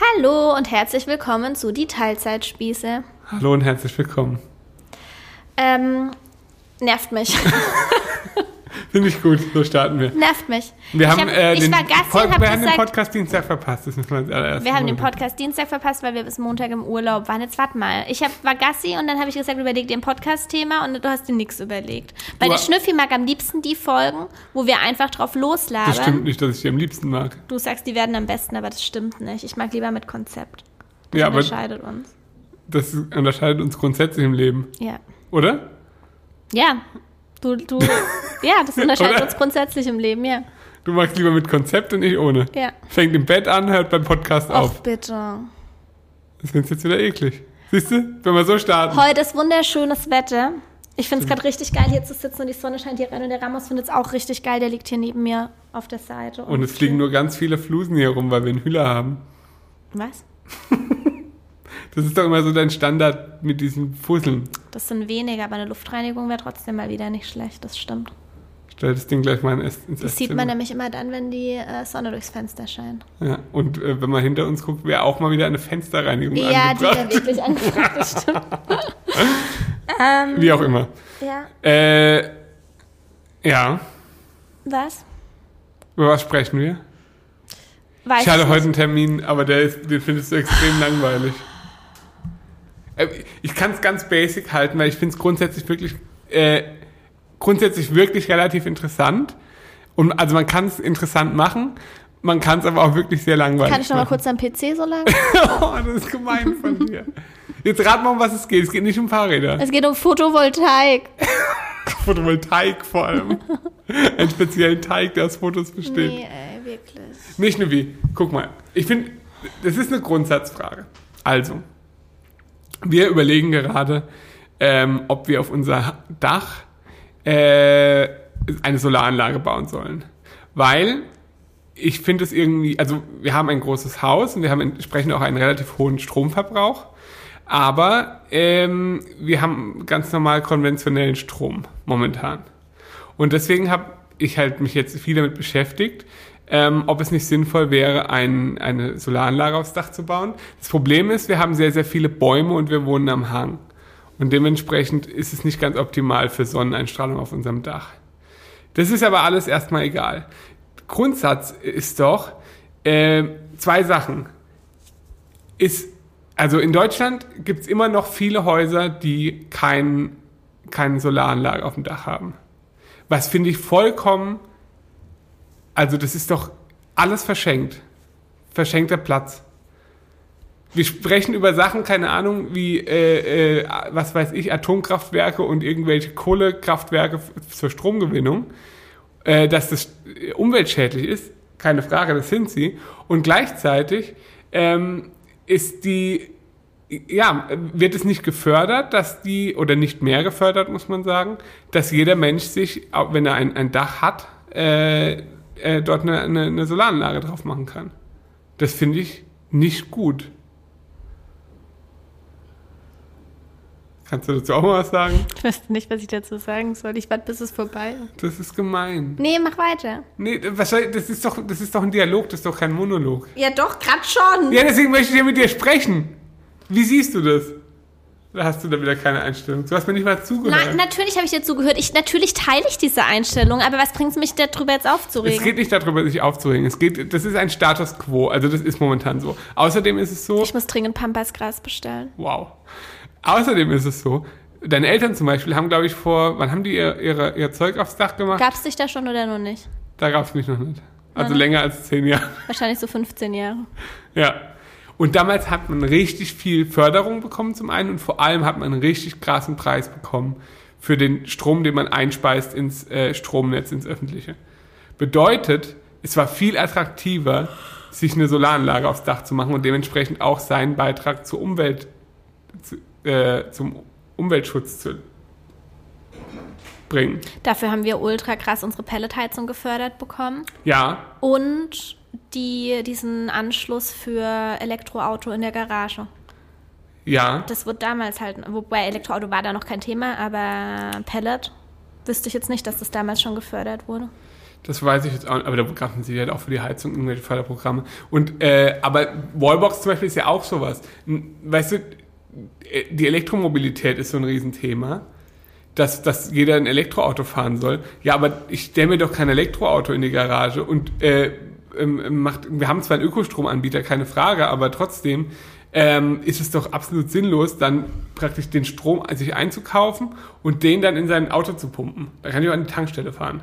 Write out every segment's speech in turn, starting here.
Hallo und herzlich willkommen zu Die Teilzeitspieße. Hallo und herzlich willkommen. Ähm, nervt mich. Finde ich gut, so starten wir. Nervt mich. Wir ich haben, hab, äh, den, war Gast Pod- und hab wir haben den Podcast Dienstag verpasst. Das müssen wir als allererstes wir haben den Podcast Dienstag verpasst, weil wir bis Montag im Urlaub waren. Jetzt warte mal. Ich hab, war Gassi und dann habe ich gesagt, überleg dir ein Podcast-Thema und du hast dir nichts überlegt. Weil Du- der Schnüffi mag am liebsten die Folgen, wo wir einfach drauf loslabern. Das stimmt nicht, dass ich die am liebsten mag. Du sagst, die werden am besten, aber das stimmt nicht. Ich mag lieber mit Konzept. Das Ja, unterscheidet uns. das unterscheidet uns grundsätzlich im Leben, Ja. oder? Ja. Du, du, ja, das unterscheidet uns grundsätzlich im Leben, ja. Du magst lieber mit Konzept und ich ohne. Ja. Fängt im Bett an, hört beim Podcast Och, auf. bitte. Das du jetzt wieder eklig. Siehst du? Wenn wir so starten. Heute ist wunderschönes Wetter. Ich finde es gerade richtig geil, hier zu sitzen und die Sonne scheint hier rein und der Ramos findet es auch richtig geil. Der liegt hier neben mir auf der Seite. Und es fliegen nur ganz viele Flusen hier rum, weil wir einen Hühler haben. Was? Das ist doch immer so dein Standard mit diesen Fusseln. Das sind weniger, aber eine Luftreinigung wäre trotzdem mal wieder nicht schlecht. Das stimmt. Stell das Ding gleich mal ins, ins Das sieht man nämlich immer dann, wenn die äh, Sonne durchs Fenster scheint. Ja, und äh, wenn man hinter uns guckt, wäre auch mal wieder eine Fensterreinigung Ja, die angebracht. wäre wirklich angefragt, das stimmt. ähm, Wie auch immer. ja, Äh, ja, was? über was sprechen wir? Weiß ich hatte nicht. heute einen Termin, aber der ist, den findest du extrem langweilig. Äh, Ich kann es ganz basic halten, weil ich finde es grundsätzlich wirklich, äh, grundsätzlich wirklich relativ interessant. Und also man kann es interessant machen, man kann es aber auch wirklich sehr langweilig Kann ich noch mal machen. kurz am PC so lange? oh, das ist gemein von dir. Jetzt rat mal, um was es geht. Es geht nicht um Fahrräder. es geht um Photovoltaik. Photovoltaik vor allem. Einen speziellen Teig, der aus Fotos besteht. Nee, ey, wirklich. Nicht nur wie. Guck mal, ich finde, das ist eine Grundsatzfrage. Also, wir überlegen gerade, ähm, ob wir auf unser Dach äh, eine Solaranlage bauen sollen. Weil ich finde es irgendwie, also wir haben ein großes Haus und wir haben entsprechend auch einen relativ hohen Stromverbrauch. Aber ähm, wir haben ganz normal konventionellen Strom momentan. Und deswegen habe ich halt mich jetzt viel damit beschäftigt, ähm, ob es nicht sinnvoll wäre, ein, eine Solaranlage aufs Dach zu bauen. Das Problem ist, wir haben sehr, sehr viele Bäume und wir wohnen am Hang. Und dementsprechend ist es nicht ganz optimal für Sonneneinstrahlung auf unserem Dach. Das ist aber alles erstmal egal. Grundsatz ist doch äh, zwei Sachen. Ist, also in Deutschland gibt es immer noch viele Häuser, die kein, keine Solaranlage auf dem Dach haben. Was finde ich vollkommen, also das ist doch alles verschenkt. Verschenkter Platz. Wir sprechen über Sachen, keine Ahnung, wie, äh, äh, was weiß ich, Atomkraftwerke und irgendwelche Kohlekraftwerke zur Stromgewinnung. Äh, dass das umweltschädlich ist, keine Frage, das sind sie. Und gleichzeitig ähm, ist die, ja, wird es nicht gefördert, dass die, oder nicht mehr gefördert, muss man sagen, dass jeder Mensch sich, wenn er ein, ein Dach hat, äh, äh, dort eine, eine, eine Solaranlage drauf machen kann. Das finde ich nicht gut. Kannst du dazu auch mal was sagen? Ich weiß nicht, was ich dazu sagen soll. Ich warte, bis es vorbei ist. Das ist gemein. Nee, mach weiter. Nee, was soll, das ist doch, das ist doch ein Dialog, das ist doch kein Monolog. Ja, doch, grad schon. Ja, deswegen möchte ich ja mit dir sprechen. Wie siehst du das? Da hast du da wieder keine Einstellung. Du hast mir nicht mal zugehört. Nein, natürlich habe ich dir zugehört. Ich, natürlich teile ich diese Einstellung, aber was bringt es mich darüber jetzt es aufzuregen? geht nicht darüber, sich aufzuregen. Es geht, das ist ein Status quo. Also das ist momentan so. Außerdem ist es so, Ich muss dringend Pampasgras bestellen. wow. Außerdem ist es so, deine Eltern zum Beispiel haben, glaube ich, vor, wann haben die ihr, ihre, ihr Zeug aufs Dach gemacht? Gab es dich da schon oder noch nicht? da gab es mich noch nicht. Also Nein. länger als zehn Jahre. Wahrscheinlich so 15 Jahre. Ja. Und damals hat man richtig viel Förderung bekommen zum einen und vor allem hat man einen richtig krassen Preis bekommen für den Strom, den man einspeist ins äh, Stromnetz, ins öffentliche. Bedeutet, es war viel attraktiver, sich eine Solaranlage aufs Dach zu machen und dementsprechend auch seinen Beitrag zur Umwelt, zu, äh, zum Umweltschutz zu bringen. Dafür haben wir ultra krass unsere Pelletheizung gefördert bekommen. Ja, Und die, diesen Anschluss für Elektroauto in der Garage. ja, Das wird damals halt, wobei Elektroauto war da noch kein Thema, aber Pellet wüsste ich jetzt nicht, dass das damals schon gefördert wurde. Das weiß ich jetzt auch aber da gaffen sie halt auch für die Heizung irgendwelche Förderprogramme. Und, äh, aber Wallbox zum Beispiel ist ja auch sowas. Weißt du, äh, die Elektromobilität ist so ein Riesenthema, dass, dass jeder ein Elektroauto fahren soll. Ja, aber ich stelle mir doch kein Elektroauto in die Garage und äh, ähm, macht, wir haben zwar einen Ökostromanbieter, keine Frage, aber trotzdem ähm, ist es doch absolut sinnlos, dann praktisch den Strom sich einzukaufen und den dann in sein Auto zu pumpen. Da kann ich auch an die Tankstelle fahren.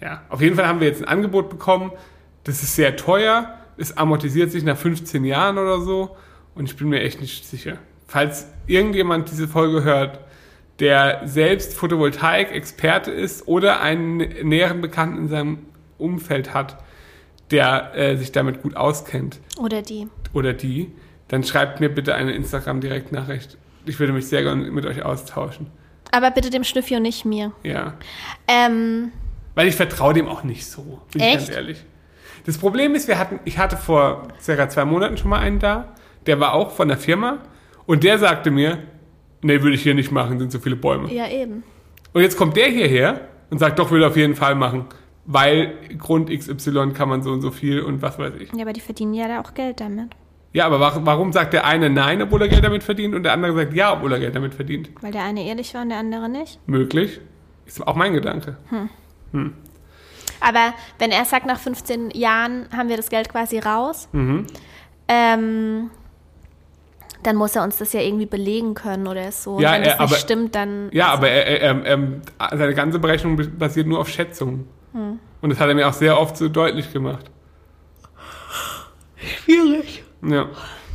Ja, auf jeden Fall haben wir jetzt ein Angebot bekommen. Das ist sehr teuer. Es amortisiert sich nach 15 Jahren oder so. Und ich bin mir echt nicht sicher. Falls irgendjemand diese Folge hört, der selbst Photovoltaik-Experte ist oder einen näheren Bekannten in seinem Umfeld hat, der äh, sich damit gut auskennt Oder die. oder die, dann schreibt mir bitte eine Instagram-Direktnachricht. Ich würde mich sehr gerne mit euch austauschen. Aber bitte dem Schnüffi und nicht mir. Ja. Ähm, Weil ich vertraue dem auch nicht so, bin ich Echt? ganz ehrlich. Das Problem ist, wir hatten, ich hatte vor circa zwei Monaten schon mal einen da, der war auch von der Firma und der sagte mir, nee, würde ich hier nicht machen, sind so viele Bäume. ja, eben. Und jetzt kommt der hierher und sagt, doch, will auf jeden Fall machen, weil Grund XY kann man so und so viel und was weiß ich. Ja, aber die verdienen ja da auch Geld damit. Ja, aber warum, sagt der eine nein, obwohl er Geld damit verdient und der andere sagt ja, obwohl er Geld damit verdient? Weil der eine ehrlich war und der andere nicht. Möglich. Ist auch mein Gedanke. Aber wenn er sagt, nach 15 Jahren haben wir das Geld quasi raus, Mhm. ähm, dann muss er uns das ja irgendwie belegen können oder so. Ja, wenn das er- nicht aber- stimmt, dann. Ja, aber er, er, er, ähm, seine ganze Berechnung basiert nur auf Schätzungen. Und das hat er mir auch sehr oft so deutlich gemacht. Schwierig. Ja.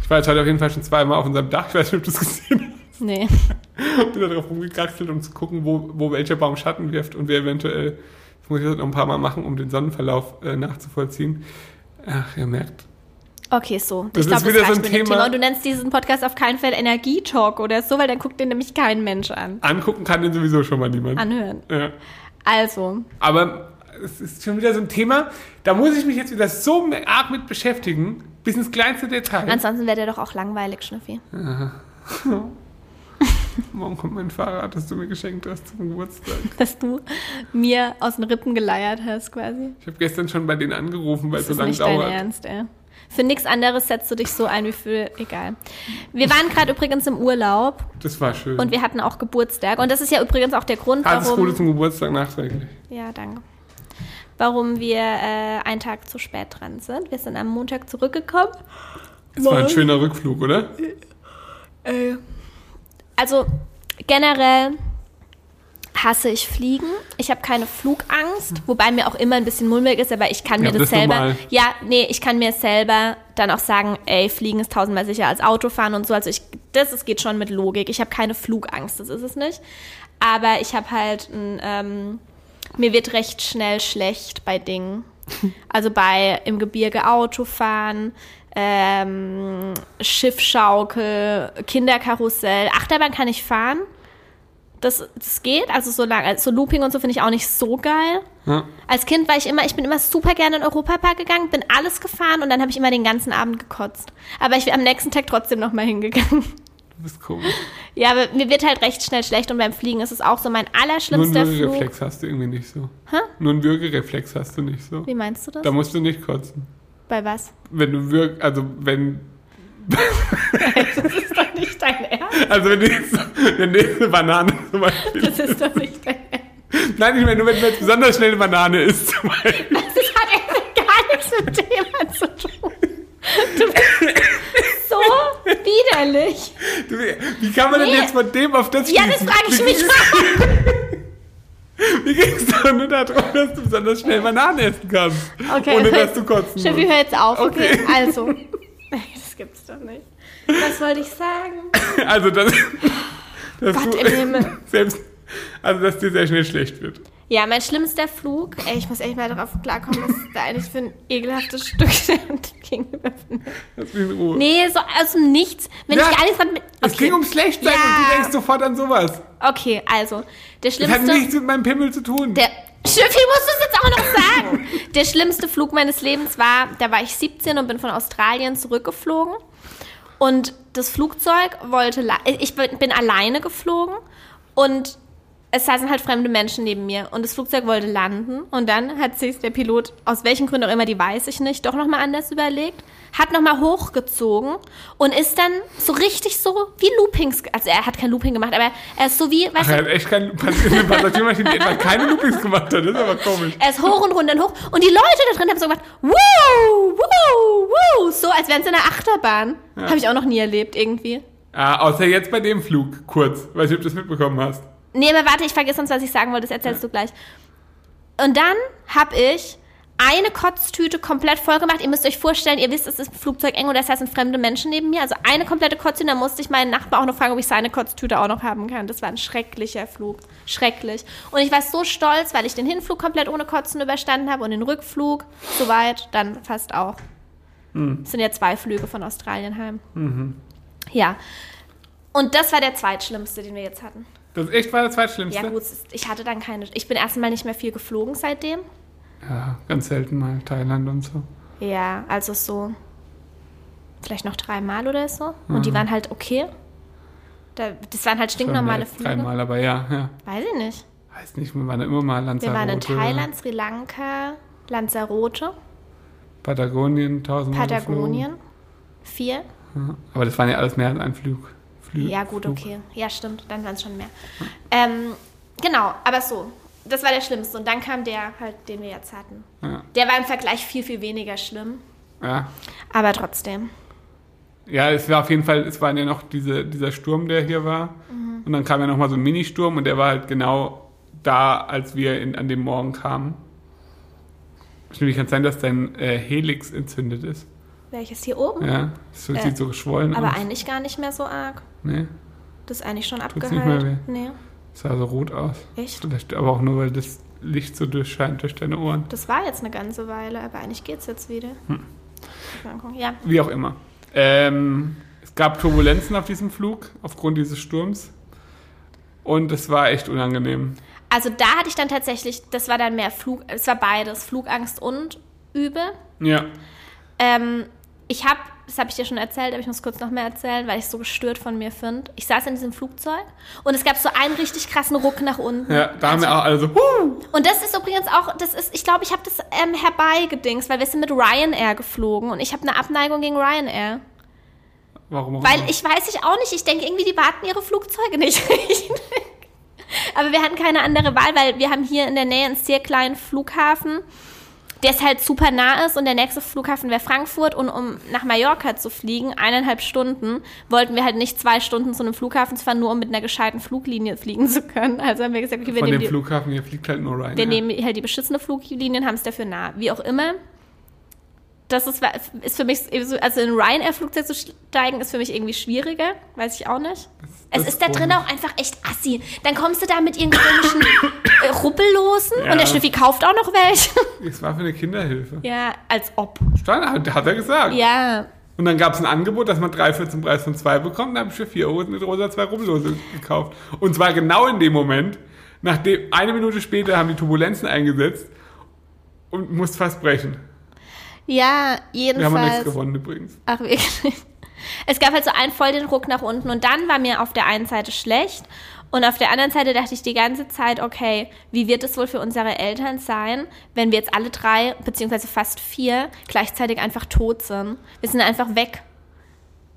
Ich war jetzt heute auf jeden Fall schon zweimal auf unserem Dach. Ich weiß nicht, ob du es gesehen Nee. hast. Bin da drauf rumgekraxelt, um zu gucken, wo, wo welcher Baum Schatten wirft und wer eventuell, das muss ich jetzt noch ein paar Mal machen, um den Sonnenverlauf äh, nachzuvollziehen. Ach, ihr merkt. Okay, so. Das ich ist glaube, das wieder reicht so ein Thema- Thema. Und du nennst diesen Podcast auf keinen Fall Energietalk oder so, weil dann guckt den nämlich kein Mensch an. Angucken kann den sowieso schon mal niemand. Anhören. Ja. Also, Aber es ist schon wieder so ein Thema, da muss ich mich jetzt wieder so arg mit beschäftigen, bis ins kleinste Detail. ansonsten wäre der doch auch langweilig, Schnüffi. Morgen kommt mein Fahrrad, das du mir geschenkt hast zum Geburtstag. Dass du mir aus den Rippen geleiert hast, quasi. Ich habe gestern schon bei denen angerufen, weil es so lange nicht dein dauert. Ernst, ey. Für nichts anderes setzt du dich so ein wie für. Egal. Wir waren gerade übrigens im Urlaub Das war schön. und wir hatten auch Geburtstag. Und das ist ja übrigens auch der Grund, Alles Gute warum. zum Geburtstag nachträglich. Ja, danke. Warum wir äh, einen Tag zu spät dran sind. Wir sind am Montag zurückgekommen. Es war ein schöner Rückflug, oder? Also generell hasse ich Fliegen. Ich habe keine Flugangst, wobei mir auch immer ein bisschen mulmig ist, aber ich kann mir Ja, das, das selber. normal. Ja, nee, ich kann mir selber dann auch sagen, ey, Fliegen ist tausendmal sicher als Autofahren und so. Also ich, das es geht schon mit Logik. Ich habe keine Flugangst, das ist es nicht. Aber ich habe halt ein, ähm, mir wird recht schnell schlecht bei Dingen. Also bei im Gebirge Autofahren, ähm, Schiffschaukel, Kinderkarussell, Achterbahn kann ich fahren. Das, das geht, also so lang, also so Looping und so finde ich auch nicht so geil. Ja. Als Kind war ich immer, ich bin immer super gerne in den Europapark gegangen, bin alles gefahren und dann habe ich immer den ganzen Abend gekotzt. Aber ich bin am nächsten Tag trotzdem noch mal hingegangen. Bist komisch. Ja, aber mir wird halt recht schnell schlecht und beim Fliegen ist es auch so mein Nur einen allerschlimmster Flug. Würgereflex hast du irgendwie nicht so. Hä? Nur einen Würgereflex hast du nicht so. Wie meinst du das? Da musst du nicht kotzen. Bei was? Wenn du würg, also wenn, Das ist doch nicht dein Ernst. also wenn du jetzt, wenn du jetzt eine Banane zum Beispiel. Das ist doch nicht dein Ernst. Nein, ich meine, nur wenn du jetzt besonders schnell eine Banane isst zum Beispiel. Das hat echt gar nichts mit dem Thema zu tun. Du bist widerlich. Du, wie kann man denn Nee. jetzt von dem auf das Ja, das frage ich Wie- mich auch. Wie ging es doch nur darum, dass du besonders schnell Bananen essen kannst, Okay, ohne dass du kotzen Schiffi, musst? hör jetzt auf, okay? Okay. Also. Das gibt's doch nicht. Was wollte ich sagen? Also, dass, dass Gott du im Himmel. selbst, also dass dir sehr schnell schlecht wird. Ja, mein schlimmster Flug, ey, ich muss echt mal darauf klarkommen, was da eigentlich für ein ekelhaftes Stück gegenüber von. Nee, so aus dem Nichts. Wenn Ja, ich alles dran mit. Es ging ums Schlechtsein Ja. und du denkst sofort an sowas. Okay, also, der Das hat schlimmste. nichts mit meinem Pimmel zu tun. Der Schiffi musst du es jetzt auch noch sagen. Der schlimmste Flug meines Lebens war, da war ich 17 und bin von Australien zurückgeflogen. Und das Flugzeug wollte, ich bin alleine geflogen und es saßen halt fremde Menschen neben mir und das Flugzeug wollte landen und dann hat sich der Pilot, aus welchen Gründen auch immer, die weiß ich nicht, doch nochmal anders überlegt, hat nochmal hochgezogen und ist dann so richtig so wie Loopings, also er hat kein Looping gemacht, aber er ist so wie, Ach, weißt er du, hat echt eine Passagiermaschine, die etwa keine Loopings gemacht hat. Das ist aber komisch. er ist hoch und runter und hoch und die Leute da drin haben so gemacht, wow, wow, wow, so als wären sie in einer Achterbahn. Habe ich auch noch nie erlebt irgendwie. Ah, außer jetzt bei dem Flug, kurz. Weiß nicht, ob du das mitbekommen hast. Nee, aber warte, ich vergesse sonst, was ich sagen wollte, das erzählst du gleich. Und dann habe ich eine Kotztüte komplett voll gemacht. Ihr müsst euch vorstellen, ihr wisst, es ist Flugzeug eng und das heißt, sind fremde Menschen neben mir. Also eine komplette Kotztüte, da musste ich meinen Nachbar auch noch fragen, ob ich seine Kotztüte auch noch haben kann. Das war ein schrecklicher Flug. Schrecklich. Und ich war so stolz, weil ich den Hinflug komplett ohne Kotzen überstanden habe und den Rückflug soweit dann fast auch. Es sind ja zwei Flüge von Australien heim. Ja. Und das war der zweitschlimmste, den wir jetzt hatten. Das echt war der zweitschlimmste? Ja gut, ich hatte dann keine. Ich bin erstmal nicht mehr viel geflogen seitdem. Ja, ganz selten mal Thailand und so. Ja, also so vielleicht noch dreimal oder so. Und die waren halt okay. Da, das waren halt stinknormale Flüge. Dreimal, aber ja, ja. Weiß ich nicht. Weiß nicht, wir waren immer mal Wir waren in Lanzarote, Thailand, Sri Lanka, Lanzarote, Patagonien, tausendmal Patagonien. Vier. geflogen. Ja, aber das waren ja alles mehr als ein Flug. Flü Ja, gut, Flug. okay. Ja, stimmt. Dann waren es schon mehr. Ähm, genau, aber so. Das war der Schlimmste. Und dann kam der halt, den wir jetzt hatten. Ja. Der war im Vergleich viel, viel weniger schlimm. Ja. Aber trotzdem. ja, es war auf jeden Fall, es war ja noch diese, dieser Sturm, der hier war. Und dann kam ja noch mal so ein Ministurm und der war halt genau da, als wir in, an dem Morgen kamen. Stimmt, kann sein, dass dein äh, Helix entzündet ist. Welches hier oben? Ja, das Äh, sieht so geschwollen Aber aus. eigentlich gar nicht mehr so arg. Nee, Das ist eigentlich schon nicht mehr abgeheilt. Nee, sah so rot aus. echt? Vielleicht aber auch nur, weil das Licht so durchscheint durch deine Ohren. Das war jetzt eine ganze Weile, aber eigentlich geht's jetzt wieder. Hm. Ja, Wie auch immer. Ähm, es gab Turbulenzen auf diesem Flug aufgrund dieses Sturms. Und es war echt unangenehm. also da hatte ich dann tatsächlich, das war dann mehr Flug, es war beides, Flugangst und Übel. Ja. Ähm, ich habe, das habe ich dir schon erzählt, aber ich muss kurz noch mehr erzählen, weil ich es so gestört von mir finde. Ich saß in diesem Flugzeug und es gab so einen richtig krassen Ruck nach unten. Ja, da haben wir auch alle so, huh! Und das ist übrigens auch, das ist, ich glaube, ich habe das ähm, herbeigedingst, weil wir sind mit Ryanair geflogen und ich habe eine Abneigung gegen Ryanair. Warum auch Weil immer. ich weiß ich auch nicht, ich denke irgendwie, die warten ihre Flugzeuge nicht richtig. Aber wir hatten keine andere Wahl, weil wir haben hier in der Nähe einen sehr kleinen Flughafen, halt super nah ist und der nächste Flughafen wäre Frankfurt und um nach Mallorca zu fliegen, eineinhalb Stunden, wollten wir halt nicht zwei Stunden zu einem Flughafen fahren, nur um mit einer gescheiten Fluglinie fliegen zu können. Also haben wir gesagt, okay, wir Von nehmen dem die, Flughafen hier fliegt halt nur rein. wir ja. nehmen halt die beschissene Fluglinie und haben es dafür nah. Wie auch immer. Das ist, ist für mich, so- also in Ryanair-Flugzeug zu steigen, ist für mich irgendwie schwieriger. Weiß ich auch nicht. das es ist ist da drin auch einfach echt assi. Dann kommst du da mit ihren komischen äh, Ruppellosen Ja. und der Schnüffi kauft auch noch welche. Es war für eine Kinderhilfe. ja, als ob. Stand, hat, er gesagt. Ja, Und dann gab es ein Angebot, dass man drei für zum Preis von zwei bekommt. Dann habe ich für vier Euro mit Rosa zwei Rubbellose gekauft. Und zwar genau in dem Moment, nachdem eine Minute später haben die Turbulenzen eingesetzt und musste fast brechen. Ja, Wir haben nichts jedenfalls. gewonnen übrigens. Ach, wirklich. Es gab halt so einen voll den Ruck nach unten und dann war mir auf der einen Seite schlecht und auf der anderen Seite dachte ich die ganze Zeit, okay, wie wird es wohl für unsere Eltern sein, wenn wir jetzt alle drei, beziehungsweise fast vier, gleichzeitig einfach tot sind? Wir sind einfach weg.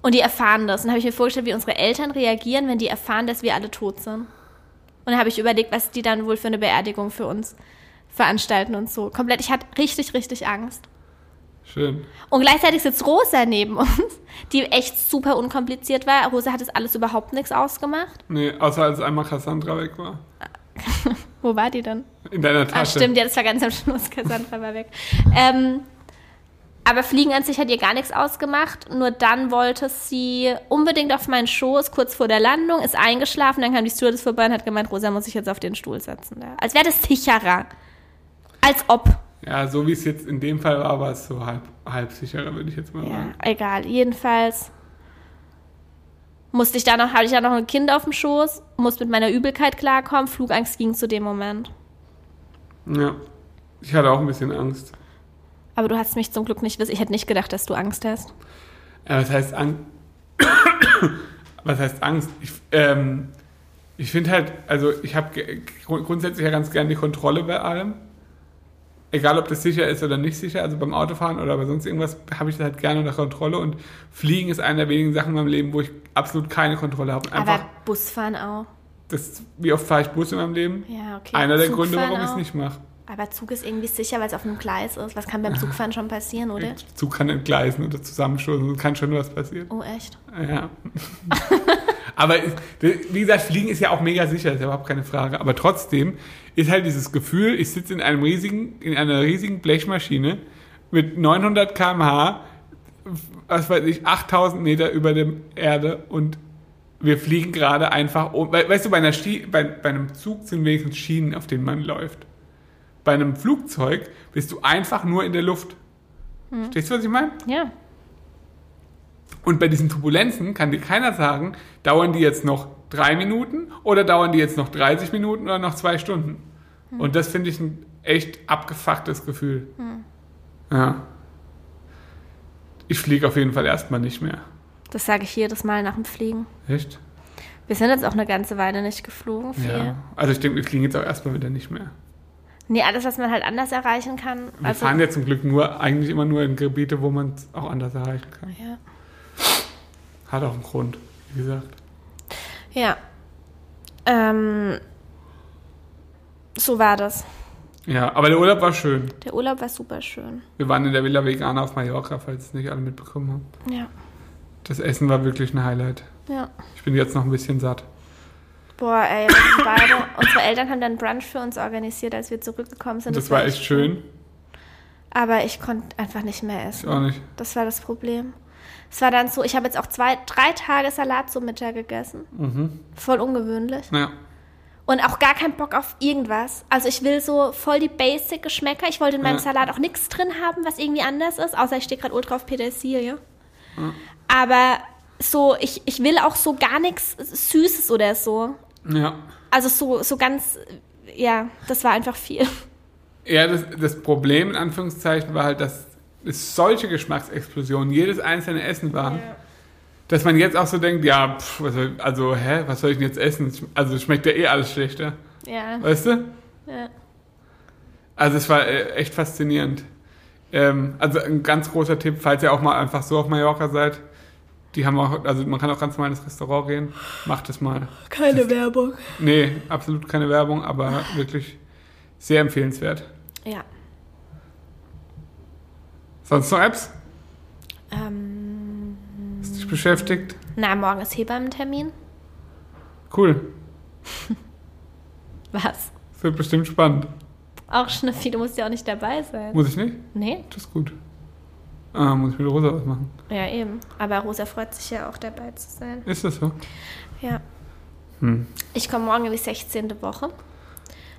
Und die erfahren das. Und habe ich mir vorgestellt, wie unsere Eltern reagieren, wenn die erfahren, dass wir alle tot sind. Und dann habe ich überlegt, was die dann wohl für eine Beerdigung für uns veranstalten und so. Komplett, ich hatte richtig, richtig Angst. Schön. Und gleichzeitig sitzt Rosa neben uns, die echt super unkompliziert war. Rosa hat das alles überhaupt nichts ausgemacht. Nee, außer als einmal Cassandra weg war. Wo war die denn? In deiner Tasche. Ah, stimmt, ja, das war ganz am Schluss. Cassandra war weg. Ähm, aber Fliegen an sich hat ihr gar nichts ausgemacht. Nur dann wollte sie unbedingt auf meinen Schoß, kurz vor der Landung, ist eingeschlafen. Dann kam die Stewardess vorbei und hat gemeint, Rosa muss sich jetzt auf den Stuhl setzen. Da. Als wäre das sicherer. Als ob. Ja, so wie es jetzt in dem Fall war, war es so halb, halb sicherer, würde ich jetzt mal Ja, sagen. egal. Jedenfalls musste ich da noch, hatte ich da noch ein Kind auf dem Schoß, musste mit meiner Übelkeit klarkommen. Flugangst ging zu dem Moment. Ja. Ich hatte auch ein bisschen Angst. Aber du hast mich zum Glück nicht wissen. Ich hätte nicht gedacht, dass du Angst hast. Ja, was heißt Angst? was heißt Angst? Ich, ähm, Ich finde halt, also ich habe grundsätzlich ja ganz gerne die Kontrolle bei allem. Egal, ob das sicher ist oder nicht sicher, also beim Autofahren oder bei sonst irgendwas, habe ich das halt gerne unter Kontrolle. Und Fliegen ist eine der wenigen Sachen in meinem Leben, wo ich absolut keine Kontrolle habe. Einfach, Aber Busfahren auch. das, wie oft fahre ich Bus in meinem Leben? Ja, okay. Einer der Zugfahren Gründe, warum ich es nicht mache. Aber Zug ist irgendwie sicher, weil es auf einem Gleis ist. Was kann beim Zugfahren schon passieren, oder? Zug kann entgleisen oder zusammenstoßen, kann schon was passieren. Oh, echt? Ja. aber wie gesagt, Fliegen ist ja auch mega sicher, ist ja überhaupt keine Frage. Aber trotzdem ist halt dieses Gefühl, ich sitze in einem riesigen, in einer riesigen Blechmaschine mit 900 km/h, was weiß ich, 8000 Meter über der Erde und wir fliegen gerade einfach um. we- Weißt du, bei, bei, bei einem Zug sind wenigstens Schienen, auf denen man läuft. Bei einem Flugzeug bist du einfach nur in der Luft. Verstehst du, was ich meine? Ja. Und bei diesen Turbulenzen kann dir keiner sagen, dauern die jetzt noch drei Minuten oder dauern die jetzt noch 30 Minuten oder noch zwei Stunden. Und das finde ich ein echt abgefucktes Gefühl. Ja. Ich fliege auf jeden Fall erstmal nicht mehr. Das sage ich jedes Mal nach dem Fliegen. Echt? Wir sind jetzt auch eine ganze Weile nicht geflogen. Viel. Ja. Also ich denke, wir fliegen jetzt auch erstmal wieder nicht mehr. Nee, alles, was man halt anders erreichen kann. Wir Also, fahren ja zum Glück nur, eigentlich immer nur in Gebiete, wo man es auch anders erreichen kann. ja. Hat auch einen Grund, wie gesagt. ja. Ähm, so war das. Ja, aber der Urlaub war schön. Der Urlaub war super schön. Wir waren in der Villa Vegana auf Mallorca, falls es nicht alle mitbekommen haben. Ja. Das Essen war wirklich ein Highlight. Ja. Ich bin jetzt noch ein bisschen satt. Boah, ey, beide. Unsere Eltern haben dann Brunch für uns organisiert, als wir zurückgekommen sind. Das war echt schön. Aber ich konnte einfach nicht mehr Ich essen. auch nicht. Das war das Problem. Es war dann so, ich habe jetzt auch zwei, drei Tage Salat zum Mittag gegessen. Mhm. Voll ungewöhnlich. Ja. Und auch gar keinen Bock auf irgendwas. Also ich will so voll die Basic-Geschmäcker. Ich wollte in meinem Ja. Salat auch nichts drin haben, was irgendwie anders ist, außer ich stehe gerade ultra auf Petersilie. Aber so, ich, ich will auch so gar nichts Süßes oder so. Ja. Also so, so ganz, ja, das war einfach viel. Ja, das, das Problem in Anführungszeichen war halt, dass es solche Geschmacksexplosionen jedes einzelne Essen waren, dass man jetzt auch so denkt, ja, pff, was soll, also, hä, was soll ich denn jetzt essen? Also es schmeckt ja eh alles schlechter. Ja, Weißt du? ja. Also es war äh, echt faszinierend. Ähm, also ein ganz großer Tipp, falls ihr auch mal einfach so auf Mallorca seid, die haben auch, also man kann auch ganz normal ins Restaurant gehen, macht es mal. Keine Werbung. Nee, absolut keine Werbung, aber wirklich sehr empfehlenswert. Ja. Sonst noch Apps? Ähm, Ist dich beschäftigt? na, morgen ist Hebammentermin. Cool. Was? Das wird bestimmt spannend. Auch Schnüffi, du musst ja auch nicht dabei sein. Muss ich nicht? Nee? Das ist gut. Ah, muss ich mit Rosa was machen. Ja, eben. Aber Rosa freut sich ja auch dabei zu sein. Ist das so? Ja. Hm. Ich komme morgen in die 16. Woche.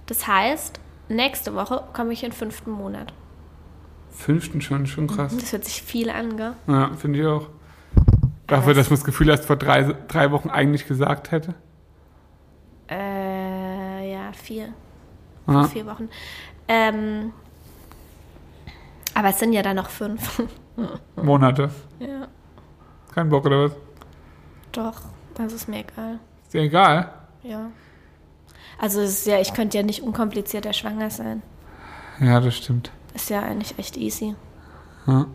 Das heißt, nächste Woche komme ich in den fünften Monat. Fünften schon, schon krass. Das hört sich viel an, gell? Ja, finde ich auch. Dafür, dass man das Gefühl erst vor drei, drei Wochen eigentlich gesagt hätte. Äh, ja, vier. Ja. Vier Wochen. Ähm, aber es sind ja dann noch fünf. Monate. ja, Kein Bock oder was? doch. Das ist mir egal. Ist dir egal? Ja. Also es ist ja, ich könnte ja nicht unkomplizierter schwanger sein. Ja, das stimmt. Ist ja eigentlich echt easy. Ja.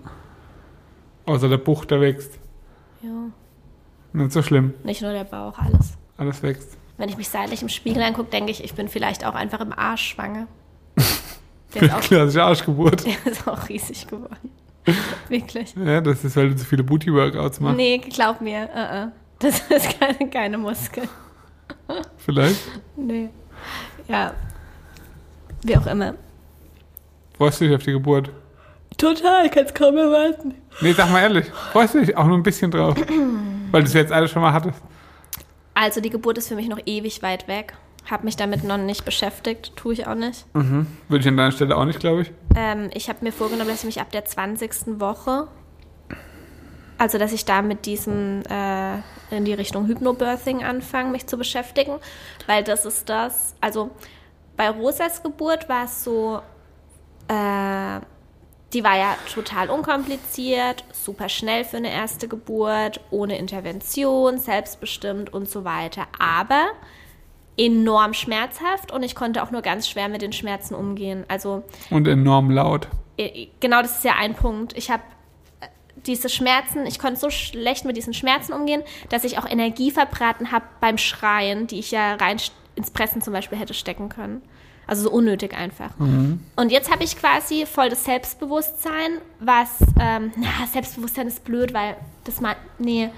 Außer der Buch, der wächst. Ja. Nicht so schlimm. Nicht nur der Bauch, alles. Alles wächst. Wenn ich mich seitlich im Spiegel angucke, denke ich, ich bin vielleicht auch einfach im Arsch schwanger. Der ist auch, Klassische Arschgeburt. der ist auch riesig geworden. Wirklich. Ja, das ist, weil du zu viele Booty-Workouts machst. Nee, glaub mir. Uh -uh. Das ist keine, keine Muskel. Vielleicht. Nee. Ja. Wie auch immer. Freust du dich auf die Geburt? Total, ich kann es kaum erwarten. Nee, sag mal ehrlich. Freust du dich auch nur ein bisschen drauf? weil du es jetzt alles schon mal hattest. Also die Geburt ist für mich noch ewig weit weg. Hab mich damit noch nicht beschäftigt, tue ich auch nicht. Mhm. Würde ich an deiner Stelle auch nicht, glaube ich. Ähm, ich habe mir vorgenommen, dass ich mich ab der 20. Woche, also dass ich da mit diesem äh, in die Richtung Hypnobirthing anfange, mich zu beschäftigen, weil das ist das, also bei Rosas Geburt war es so, äh, die war ja total unkompliziert, super schnell für eine erste Geburt, ohne Intervention, selbstbestimmt und so weiter. Aber enorm schmerzhaft und ich konnte auch nur ganz schwer mit den Schmerzen umgehen. Also Und enorm laut. genau das ist ja ein Punkt. Ich habe äh, diese Schmerzen, ich konnte so schlecht mit diesen Schmerzen umgehen, dass ich auch Energie verbraten habe beim Schreien, die ich ja rein ins Pressen zum Beispiel hätte stecken können. Also so unnötig einfach. Und jetzt habe ich quasi voll das Selbstbewusstsein, was, ähm, na, Selbstbewusstsein ist blöd, weil das mal, nee,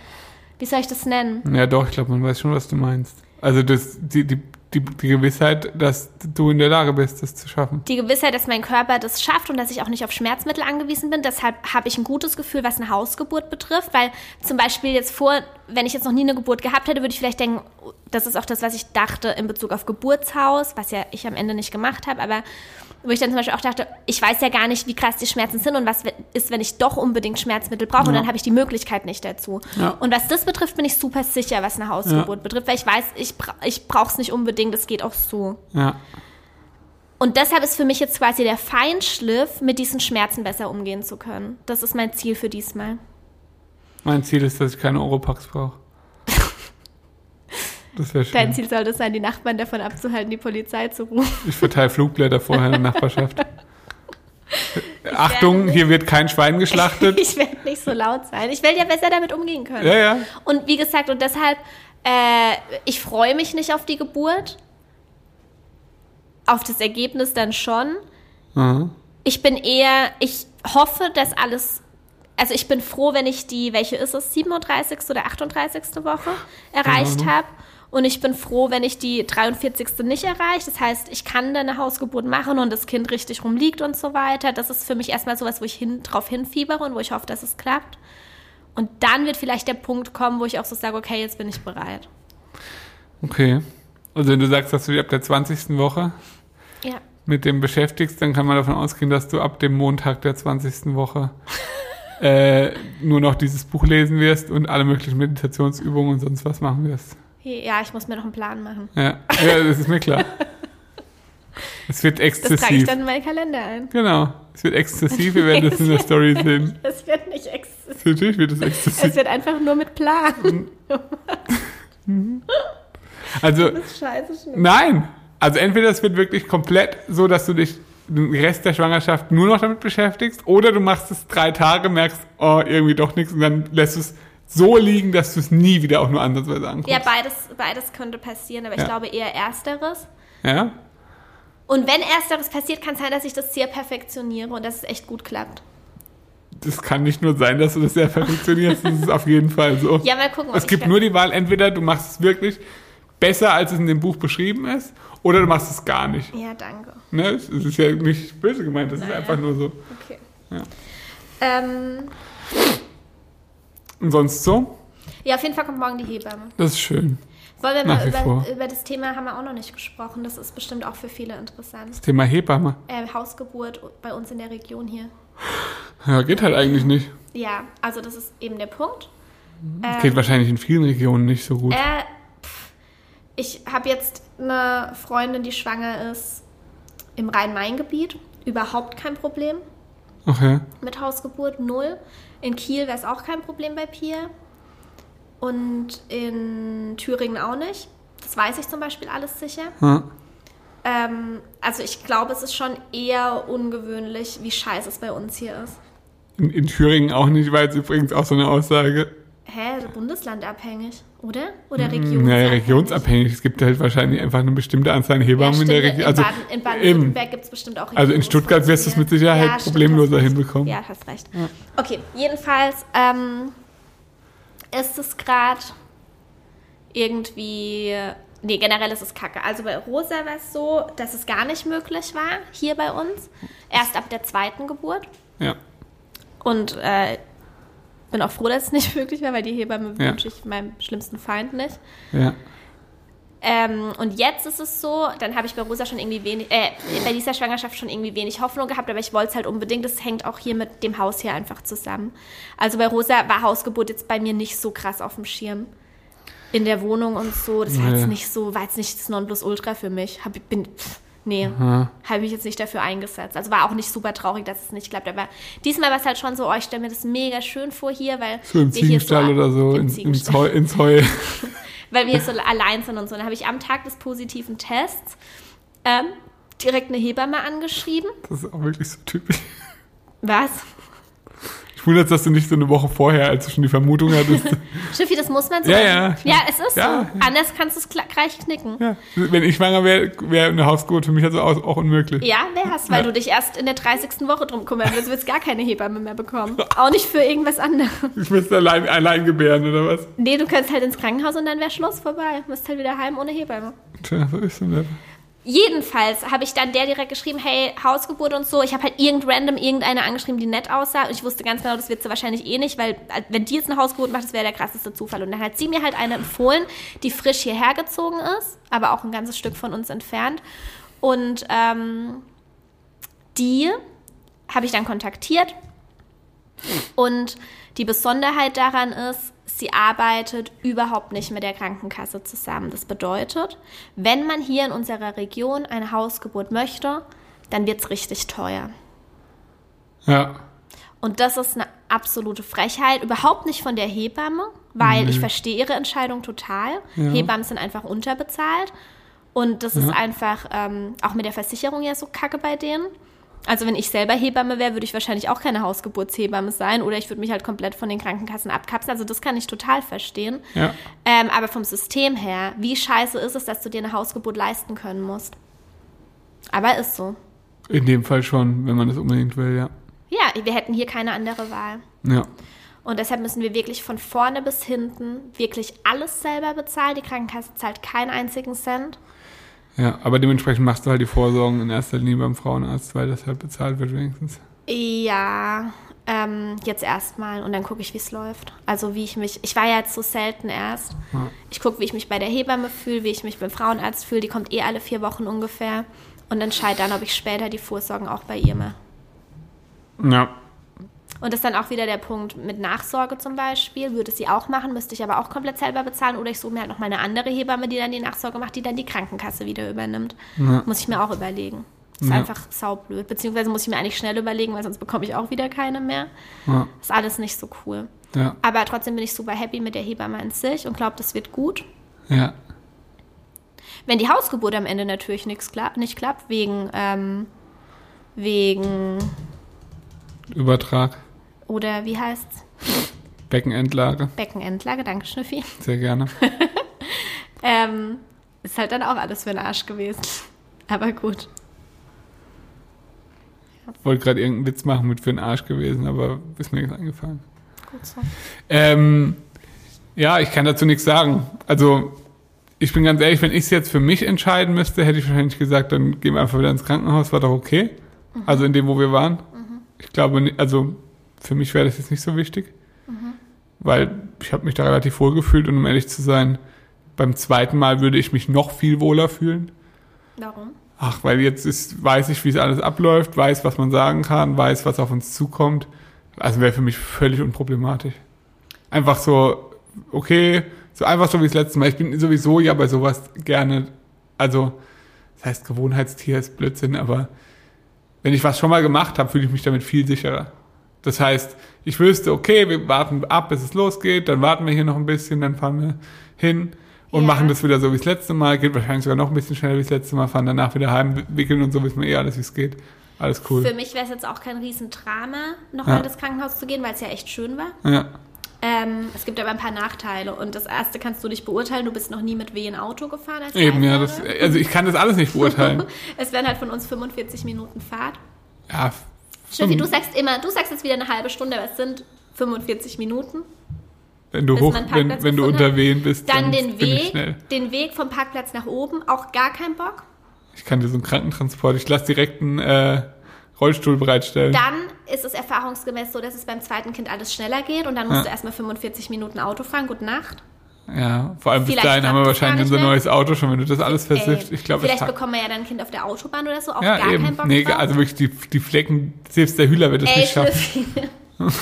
wie soll ich das nennen? Ja, doch, ich glaube, man weiß schon, was du meinst. Also das, die, die, die, die Gewissheit, dass du in der Lage bist, das zu schaffen. die Gewissheit, dass mein Körper das schafft und dass ich auch nicht auf Schmerzmittel angewiesen bin. Deshalb habe ich ein gutes Gefühl, was eine Hausgeburt betrifft, weil zum Beispiel jetzt vor, wenn ich jetzt noch nie eine Geburt gehabt hätte, würde ich vielleicht denken, das ist auch das, was ich dachte in Bezug auf Geburtshaus, was ja ich am Ende nicht gemacht habe, aber wo ich dann zum Beispiel auch dachte, ich weiß ja gar nicht, wie krass die Schmerzen sind und was ist, wenn ich doch unbedingt Schmerzmittel brauche und Ja. dann habe ich die Möglichkeit nicht dazu. Ja. Und was das betrifft, bin ich super sicher, was eine Hausgeburt betrifft, weil ich weiß, ich, bra ich brauche es nicht unbedingt, es geht auch so. Ja. Und deshalb ist für mich jetzt quasi der Feinschliff, mit diesen Schmerzen besser umgehen zu können. Das ist mein Ziel für diesmal. Mein Ziel ist, dass ich keine Oropax brauche. Das wäre schön. Dein Ziel sollte es sein, die Nachbarn davon abzuhalten, die Polizei zu rufen. Ich verteile Flugblätter vorher in der Nachbarschaft. Achtung, hier wird kein Schwein geschlachtet. Ich werde nicht so laut sein. Ich werde ja besser damit umgehen können. Ja, ja. Und wie gesagt, und deshalb, äh, ich freue mich nicht auf die Geburt. Auf das Ergebnis dann schon. Aha. Ich bin eher, ich hoffe, dass alles, also ich bin froh, wenn ich die, welche ist es, 37. oder 38. Woche erreicht Mhm. habe. Und ich bin froh, wenn ich die 43. nicht erreiche. Das heißt, ich kann dann eine Hausgeburt machen und das Kind richtig rumliegt und so weiter. Das ist für mich erstmal sowas, wo ich hin, drauf hinfiebere und wo ich hoffe, dass es klappt. Und dann wird vielleicht der Punkt kommen, wo ich auch so sage, okay, jetzt bin ich bereit. Okay. Also wenn du sagst, dass du dich ab der 20. Woche Ja. mit dem beschäftigst, dann kann man davon ausgehen, dass du ab dem Montag der 20. Woche äh, nur noch dieses Buch lesen wirst und alle möglichen Meditationsübungen und sonst was machen wirst. Ja, ich muss mir noch einen Plan machen. Ja, ja das ist mir klar. Es wird Das trage ich exzessiv. dann in meinen Kalender ein. Genau. Es wird exzessiv, wir werden das in der Story sehen. Das wird nicht exzessiv. Natürlich wird es Es exzessiv. wird einfach nur mit Plan. Also, Das ist scheiße schlimm. nein. Also entweder es wird wirklich komplett so, dass du dich den Rest der Schwangerschaft nur noch damit beschäftigst, oder du machst es drei Tage, merkst, oh, irgendwie doch nichts, und dann lässt du es so liegen, dass du es nie wieder auch nur ansatzweise anguckst. Ja, beides, beides könnte passieren, aber ich Ja. glaube eher Ersteres. ja? Und wenn Ersteres passiert, kann es sein, dass ich das sehr perfektioniere und dass es echt gut klappt. Das kann nicht nur sein, dass du das sehr perfektionierst, das ist auf jeden Fall so. Ja, mal gucken. Es ich gibt nur die Wahl, entweder du machst es wirklich besser, als es in dem Buch beschrieben ist, oder du machst es gar nicht. Ja, danke. Ne? Es ist ja nicht böse gemeint, das ist Naja. einfach nur so. Okay. Ja. Ähm, Und sonst so? ja, auf jeden Fall kommt morgen die Hebamme. Das ist schön. Wollen wir Nach mal über, über das Thema haben wir auch noch nicht gesprochen. Das ist bestimmt auch für viele interessant. Das Thema Hebamme. Äh, Hausgeburt bei uns in der Region hier. Ja, geht halt eigentlich nicht. Ja, also das ist eben der Punkt. Geht wahrscheinlich in vielen Regionen nicht so gut. Äh, pff, ich habe jetzt eine Freundin, die schwanger ist im Rhein-Main-Gebiet. Überhaupt kein Problem Okay. mit Hausgeburt, null. In Kiel wäre es auch kein Problem bei Pia. Und in Thüringen auch nicht. Das weiß ich zum Beispiel alles sicher. Ja. Ähm, also ich glaube, es ist schon eher ungewöhnlich, wie scheiße es bei uns hier ist. In, in Thüringen auch nicht, weil es übrigens auch so eine Aussage. Hä, bundeslandabhängig, oder? Oder regionsabhängig? Naja, regionsabhängig. Es gibt halt wahrscheinlich einfach eine bestimmte Anzahl an Ja, Hebammen stimmt, in der Region. in Also, Baden- in. Baden-Württemberg gibt es bestimmt auch Also in Stuttgart wirst du es mit. Sicherheit stimmt, problemloser hinbekommen. Ja, hast recht. Okay, jedenfalls ähm, ist es gerade irgendwie. Nee, generell ist es kacke. Also bei Rosa war es so, dass es gar nicht möglich war, hier bei uns. Erst ab der zweiten Geburt. Ja. Und äh, bin auch froh, dass es nicht möglich war, weil die Hebamme Ja. wünsche ich meinem schlimmsten Feind nicht. Ja. Ähm, und jetzt ist es so, dann habe ich bei Rosa schon irgendwie wenig, äh, bei dieser Schwangerschaft schon irgendwie wenig Hoffnung gehabt, aber ich wollte es halt unbedingt. Das hängt auch hier mit dem Haus hier einfach zusammen. Also bei Rosa war Hausgeburt jetzt bei mir nicht so krass auf dem Schirm. In der Wohnung und so. Das war jetzt nicht so, war jetzt nicht das Nonplusultra für mich. Hab, bin, pff, nee, habe mich jetzt nicht dafür eingesetzt. Also war auch nicht super traurig, dass es nicht klappt. Aber diesmal war es halt schon so, oh, ich stelle mir das mega schön vor hier, weil So im Ziegenstall oder so, im ins, Heu, ins Heu. weil wir so allein sind und so. Dann habe ich am Tag des positiven Tests ähm, direkt eine Hebamme angeschrieben. Das ist auch wirklich so typisch. Was? Ich wundere, dass du nicht so eine Woche vorher, als du schon die Vermutung hattest. Schiffi, das muss man so. Ja, ja. Ja, es ist Ja. so. Anders kannst du es gleich knicken. ja. Wenn ich schwanger wäre, wäre eine Hausgeburt für mich also auch, auch unmöglich. Ja, wär's, weil Ja. du dich erst in der 30. Woche drum kümmern willst. Du willst gar keine Hebamme mehr bekommen. Auch nicht für irgendwas anderes. Ich müsste allein, allein gebären, oder was? Nee, du könntest halt ins Krankenhaus und dann wäre Schluss vorbei. Du musst halt wieder heim ohne Hebamme. Tja, so ist es. Jedenfalls habe ich dann der direkt geschrieben, hey, Hausgeburt und so. Ich habe halt irgend random irgendeine angeschrieben, die nett aussah. Und ich wusste ganz genau, das wird sie wahrscheinlich eh nicht, weil äh, wenn die jetzt eine Hausgeburt macht, das wäre der krasseste Zufall. Und dann hat sie mir halt eine empfohlen, die frisch hierher gezogen ist, aber auch ein ganzes Stück von uns entfernt. Und ähm, die habe ich dann kontaktiert. Und die Besonderheit daran ist, sie arbeitet überhaupt nicht mit der Krankenkasse zusammen. Das bedeutet, wenn man hier in unserer Region eine Hausgeburt möchte, dann wird es richtig teuer. Ja. Und das ist eine absolute Frechheit. Überhaupt nicht von der Hebamme, weil ich verstehe ihre Entscheidung total. Ja. Hebammen sind einfach unterbezahlt. Und das ist einfach ähm, auch mit der Versicherung ja so kacke bei denen. Also wenn ich selber Hebamme wäre, würde ich wahrscheinlich auch keine Hausgeburtshebamme sein oder ich würde mich halt komplett von den Krankenkassen abkapseln. Also das kann ich total verstehen. Ja. Ähm, aber vom System her, wie scheiße ist es, dass du dir eine Hausgeburt leisten können musst? Aber ist so. In dem Fall schon, wenn man das unbedingt will, ja. Ja, wir hätten hier keine andere Wahl. Ja. Und deshalb müssen wir wirklich von vorne bis hinten wirklich alles selber bezahlen. Die Krankenkasse zahlt keinen einzigen Cent. Ja, aber dementsprechend machst du halt die Vorsorgen in erster Linie beim Frauenarzt, weil das halt bezahlt wird wenigstens. Ja, ähm, jetzt erstmal und dann gucke ich, wie es läuft. Also wie ich mich, ich war ja jetzt so selten erst. Ja. Ich gucke, wie ich mich bei der Hebamme fühle, wie ich mich beim Frauenarzt fühle. Die kommt eh alle vier Wochen ungefähr. Und entscheide dann, ob ich später die Vorsorgen auch bei ihr mache. Ja. Und das ist dann auch wieder der Punkt mit Nachsorge zum Beispiel. Würde sie auch machen, müsste ich aber auch komplett selber bezahlen. Oder ich suche mir halt nochmal eine andere Hebamme, die dann die Nachsorge macht, die dann die Krankenkasse wieder übernimmt. Ja. Muss ich mir auch überlegen. Das ist Ja. einfach saublöd. Beziehungsweise muss ich mir eigentlich schnell überlegen, weil sonst bekomme ich auch wieder keine mehr. Ja. Ist alles nicht so cool. Ja. Aber trotzdem bin ich super happy mit der Hebamme an sich und glaube, das wird gut. Ja. Wenn die Hausgeburt am Ende natürlich nichts klappt, nicht klappt, wegen, ähm, wegen, Übertrag. Oder wie heißt's? Beckenendlage. Beckenendlage, danke Schnüffi. Sehr gerne. Ähm, ist halt dann auch alles für den Arsch gewesen. Aber gut. Wollte gerade irgendeinen Witz machen mit für den Arsch gewesen, aber ist mir nichts eingefallen. Gut so. Ähm, ja, ich kann dazu nichts sagen. Also, ich bin ganz ehrlich, wenn ich es jetzt für mich entscheiden müsste, hätte ich wahrscheinlich gesagt, dann gehen wir einfach wieder ins Krankenhaus, war doch okay. Also in dem, wo wir waren. Ich glaube, also für mich wäre das jetzt nicht so wichtig, weil ich habe mich da relativ wohl gefühlt und um ehrlich zu sein, beim zweiten Mal würde ich mich noch viel wohler fühlen. Warum? Ach, weil jetzt ist, weiß ich, wie es alles abläuft, weiß, was man sagen kann, weiß, was auf uns zukommt. Also wäre für mich völlig unproblematisch. Einfach so, okay, so einfach so wie das letzte Mal. Ich bin sowieso ja bei sowas gerne, also, das heißt Gewohnheitstier ist Blödsinn, aber wenn ich was schon mal gemacht habe, fühle ich mich damit viel sicherer. Das heißt, ich wüsste, okay, wir warten ab, bis es losgeht, dann warten wir hier noch ein bisschen, dann fahren wir hin und Ja. machen das wieder so wie das letzte Mal, geht wahrscheinlich sogar noch ein bisschen schneller wie das letzte Mal, fahren danach wieder heim, wickeln und so, wissen wir eh alles, wie es geht. Alles cool. Für mich wäre es jetzt auch kein Riesendrama, nochmal Ja. ins Krankenhaus zu gehen, weil es ja echt schön war. Ja, Ähm, es gibt aber ein paar Nachteile. Und das erste kannst du nicht beurteilen. Du bist noch nie mit Wehen Auto gefahren als eben, ja, das, also ich kann das alles nicht beurteilen. Es wären halt von uns 45 Minuten Fahrt. ja, Steffi, du sagst immer, du sagst jetzt wieder eine halbe Stunde, aber es sind 45 Minuten. wenn du hoch, wenn, wenn du unter. Wehen bist, Dann dann den Weg, schnell. den Weg vom Parkplatz nach oben, auch gar kein Bock. Ich kann dir so einen Krankentransport, ich lasse direkt einen äh, Rollstuhl bereitstellen. Dann ist es erfahrungsgemäß so, dass es beim zweiten Kind alles schneller geht und dann musst Ja. du erstmal 45 Minuten Auto fahren. Gute Nacht. Ja, vor allem bis Vielleicht dahin haben wir wahrscheinlich unser neues Auto schon, wenn du das alles versifft. Ey, Ich glaube, vielleicht bekommen wir ja dann ein Kind auf der Autobahn oder so. Auch ja, gar eben. keinen Bock Nee, drauf. also wirklich die, die Flecken, selbst der Hühler wird es nicht schaffen.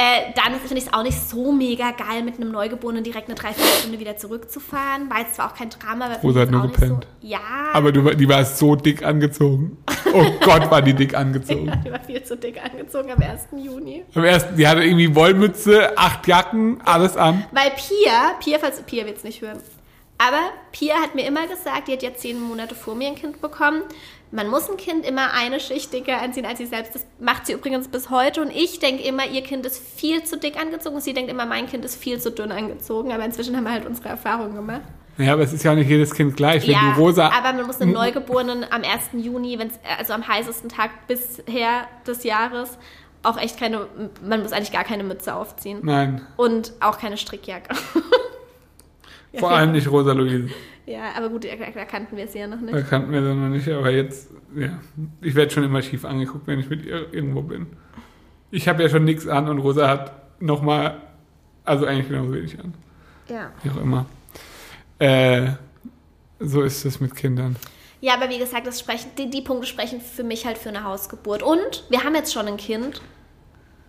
Äh, dann finde ich es auch nicht so mega geil, mit einem Neugeborenen direkt eine Dreiviertelstunde wieder zurückzufahren. War jetzt zwar auch kein Drama, aber Rosa hat nur gepennt. so. Ja, Aber du, die war so dick angezogen. Oh Gott, war die dick angezogen. die war viel zu dick angezogen am 1. Juni. Am ersten, die hatte irgendwie Wollmütze, acht Jacken, alles an. Weil Pia, Pia, falls Pia wird es nicht hören, aber Pia hat mir immer gesagt, die hat ja zehn Monate vor mir ein Kind bekommen. Man muss ein Kind immer eine Schicht dicker anziehen als sie selbst. Das macht sie übrigens bis heute. Und ich denke immer, ihr Kind ist viel zu dick angezogen. Und sie denkt immer, mein Kind ist viel zu dünn angezogen. Aber inzwischen haben wir halt unsere Erfahrungen gemacht. Ja, aber es ist ja auch nicht jedes Kind gleich. Wenn ja, du rosa. aber man muss einem Neugeborenen am 1. Juni, also am heißesten Tag bisher des Jahres, auch echt keine, man muss eigentlich gar keine Mütze aufziehen. Nein, Und auch keine Strickjacke. vor allem nicht Rosa Luise. Ja, aber gut, da, da kannten wir sie ja noch Da nicht. kannten wir sie noch nicht, aber jetzt, ja. Ich werde schon immer schief angeguckt, wenn ich mit ihr irgendwo bin. Ich habe ja schon nichts an und Rosa hat nochmal, also eigentlich genauso wenig an. Ja. Wie auch immer. Äh, so ist es mit Kindern. Ja, aber wie gesagt, das sprechen, die, die Punkte sprechen für mich halt für eine Hausgeburt. Und wir haben jetzt schon ein Kind.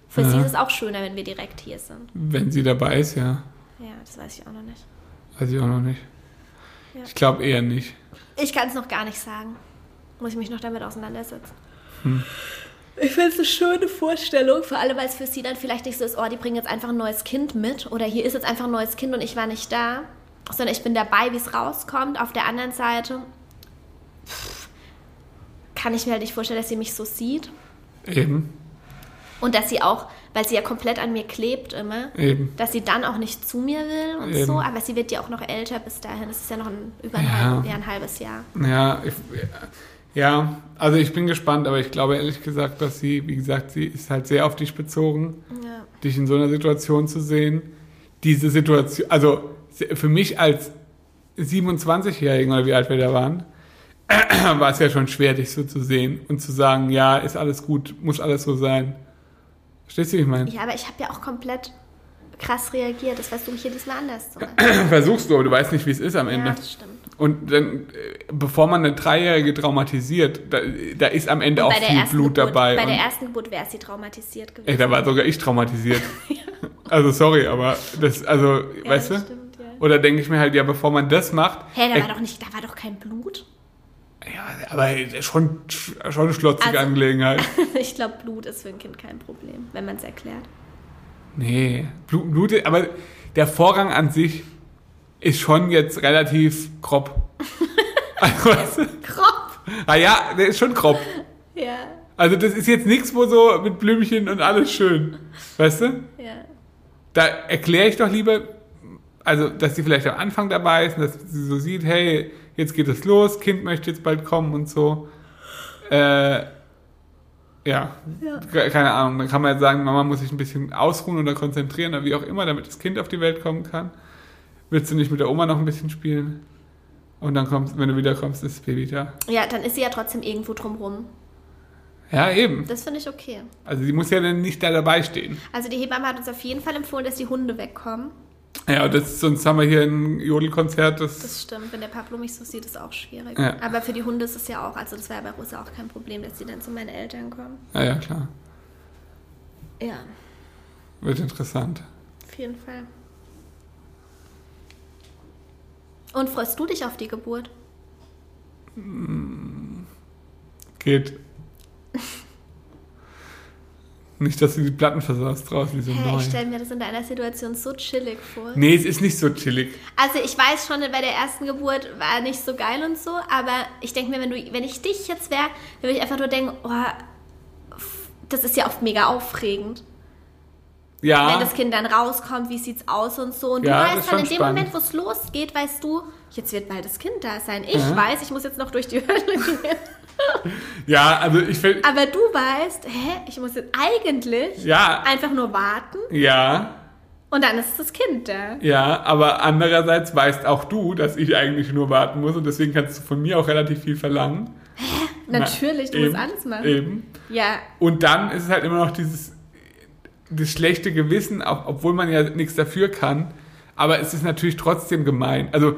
Für sie Ja. ist es auch schöner, wenn wir direkt hier sind. Wenn sie dabei ist, ja. Ja, das weiß ich auch noch nicht. Weiß ich auch noch nicht. Ja. Ich glaube eher nicht. Ich kann es noch gar nicht sagen. Muss ich mich noch damit auseinandersetzen. Hm. Ich finde es eine schöne Vorstellung, vor allem weil es für sie dann vielleicht nicht so ist, oh, die bringen jetzt einfach ein neues Kind mit oder hier ist jetzt einfach ein neues Kind und ich war nicht da, sondern ich bin dabei, wie es rauskommt. Auf der anderen Seite kann ich mir halt nicht vorstellen, dass sie mich so sieht Eben, und dass sie auch, weil sie ja komplett an mir klebt immer, eben. dass sie dann auch nicht zu mir will und Eben. so, aber sie wird ja auch noch älter bis dahin. Es ist ja noch ein, über ein, Ja. halb, ja, ein halbes Jahr. Ja, ich, ja, also ich bin gespannt, aber ich glaube ehrlich gesagt, dass sie, wie gesagt, sie ist halt sehr auf dich bezogen. Ja. dich in so einer Situation zu sehen. Diese Situation, also für mich als 27-Jährigen oder wie alt wir da waren, war es ja schon schwer, dich so zu sehen und zu sagen, ja, ist alles gut, muss alles so sein. Verstehst du, wie ich meine? Ja, aber ich habe ja auch komplett krass reagiert. Das versuche ich jedes Mal anders zu machen. Versuchst du, aber du weißt nicht, wie es ist am Ende. Ja, das stimmt. Und dann, äh, bevor man eine Dreijährige traumatisiert, da, da ist am Ende auch viel Blut Geburt, dabei. Bei der ersten Geburt wäre sie traumatisiert gewesen. Ey, da war sogar ich traumatisiert. Also sorry, aber das, also, ja, weißt das du? Stimmt, ja. Oder denke ich mir halt, ja, bevor man das macht. Hä, da ey, war doch nicht, da war doch kein Blut. Ja, aber schon, schon eine schlotzige Also- Angelegenheit. ich glaube, Blut ist für ein Kind kein Problem, wenn man es erklärt. Nee, Blut, Blut, aber der Vorgang an sich ist schon jetzt relativ grob. also? Grob. Ah ja, der ist schon grob. Ja, Also das ist jetzt nichts, wo so mit Blümchen und alles schön. Weißt du? ja. Da erkläre ich doch lieber, also dass sie vielleicht am Anfang dabei ist und dass sie so sieht, hey, jetzt geht es los, Kind möchte jetzt bald kommen und so. Äh, ja, Ja. Ke- keine Ahnung. Dann kann man jetzt sagen, Mama muss sich ein bisschen ausruhen oder konzentrieren oder wie auch immer, damit das Kind auf die Welt kommen kann. Willst du nicht mit der Oma noch ein bisschen spielen? Und dann kommst, wenn du wiederkommst, ist das Baby da. Ja, dann ist sie ja trotzdem irgendwo drumrum. Ja, eben. Das finde ich okay. Also sie muss ja dann nicht da dabei stehen. Also die Hebamme hat uns auf jeden Fall empfohlen, dass die Hunde wegkommen. Ja, das, sonst haben wir hier ein Jodelkonzert, das, Das stimmt, wenn der Pablo mich so sieht, ist auch schwierig. Ja. Aber für die Hunde ist es ja auch, also das war ja bei Rosa auch kein Problem, dass sie dann zu meinen Eltern kommen. ja, ja, klar. Ja, Wird interessant. auf jeden Fall. Und freust du dich auf die Geburt? Geht. Nicht, dass du die Platten versaust draußen, sind Hä, neu. ich stelle mir das in deiner Situation so chillig vor. Nee, es ist nicht so chillig. Also ich weiß schon, bei der ersten Geburt war nicht so geil und so, aber ich denke mir, wenn, du, wenn ich dich jetzt wäre, würde ich einfach nur denken, oh, das ist ja oft mega aufregend. Ja, Wenn das Kind dann rauskommt, wie sieht's aus und so. Und Ja, du weißt dann, in dem spannend. Moment, wo es losgeht, weißt du, jetzt wird bald das Kind da sein. Ich Ja. weiß, ich muss jetzt noch durch die Hölle gehen. Ja, also ich finde, Aber du weißt, hä, ich muss jetzt eigentlich ja, einfach nur warten ja, und dann ist das Kind da. ja, aber andererseits weißt auch du, dass ich eigentlich nur warten muss und deswegen kannst du von mir auch relativ viel verlangen. Natürlich, du eben, musst alles machen. Eben. Ja, Und dann ist es halt immer noch dieses das schlechte Gewissen, ob- obwohl man ja nichts dafür kann. Aber es ist natürlich trotzdem gemein. Also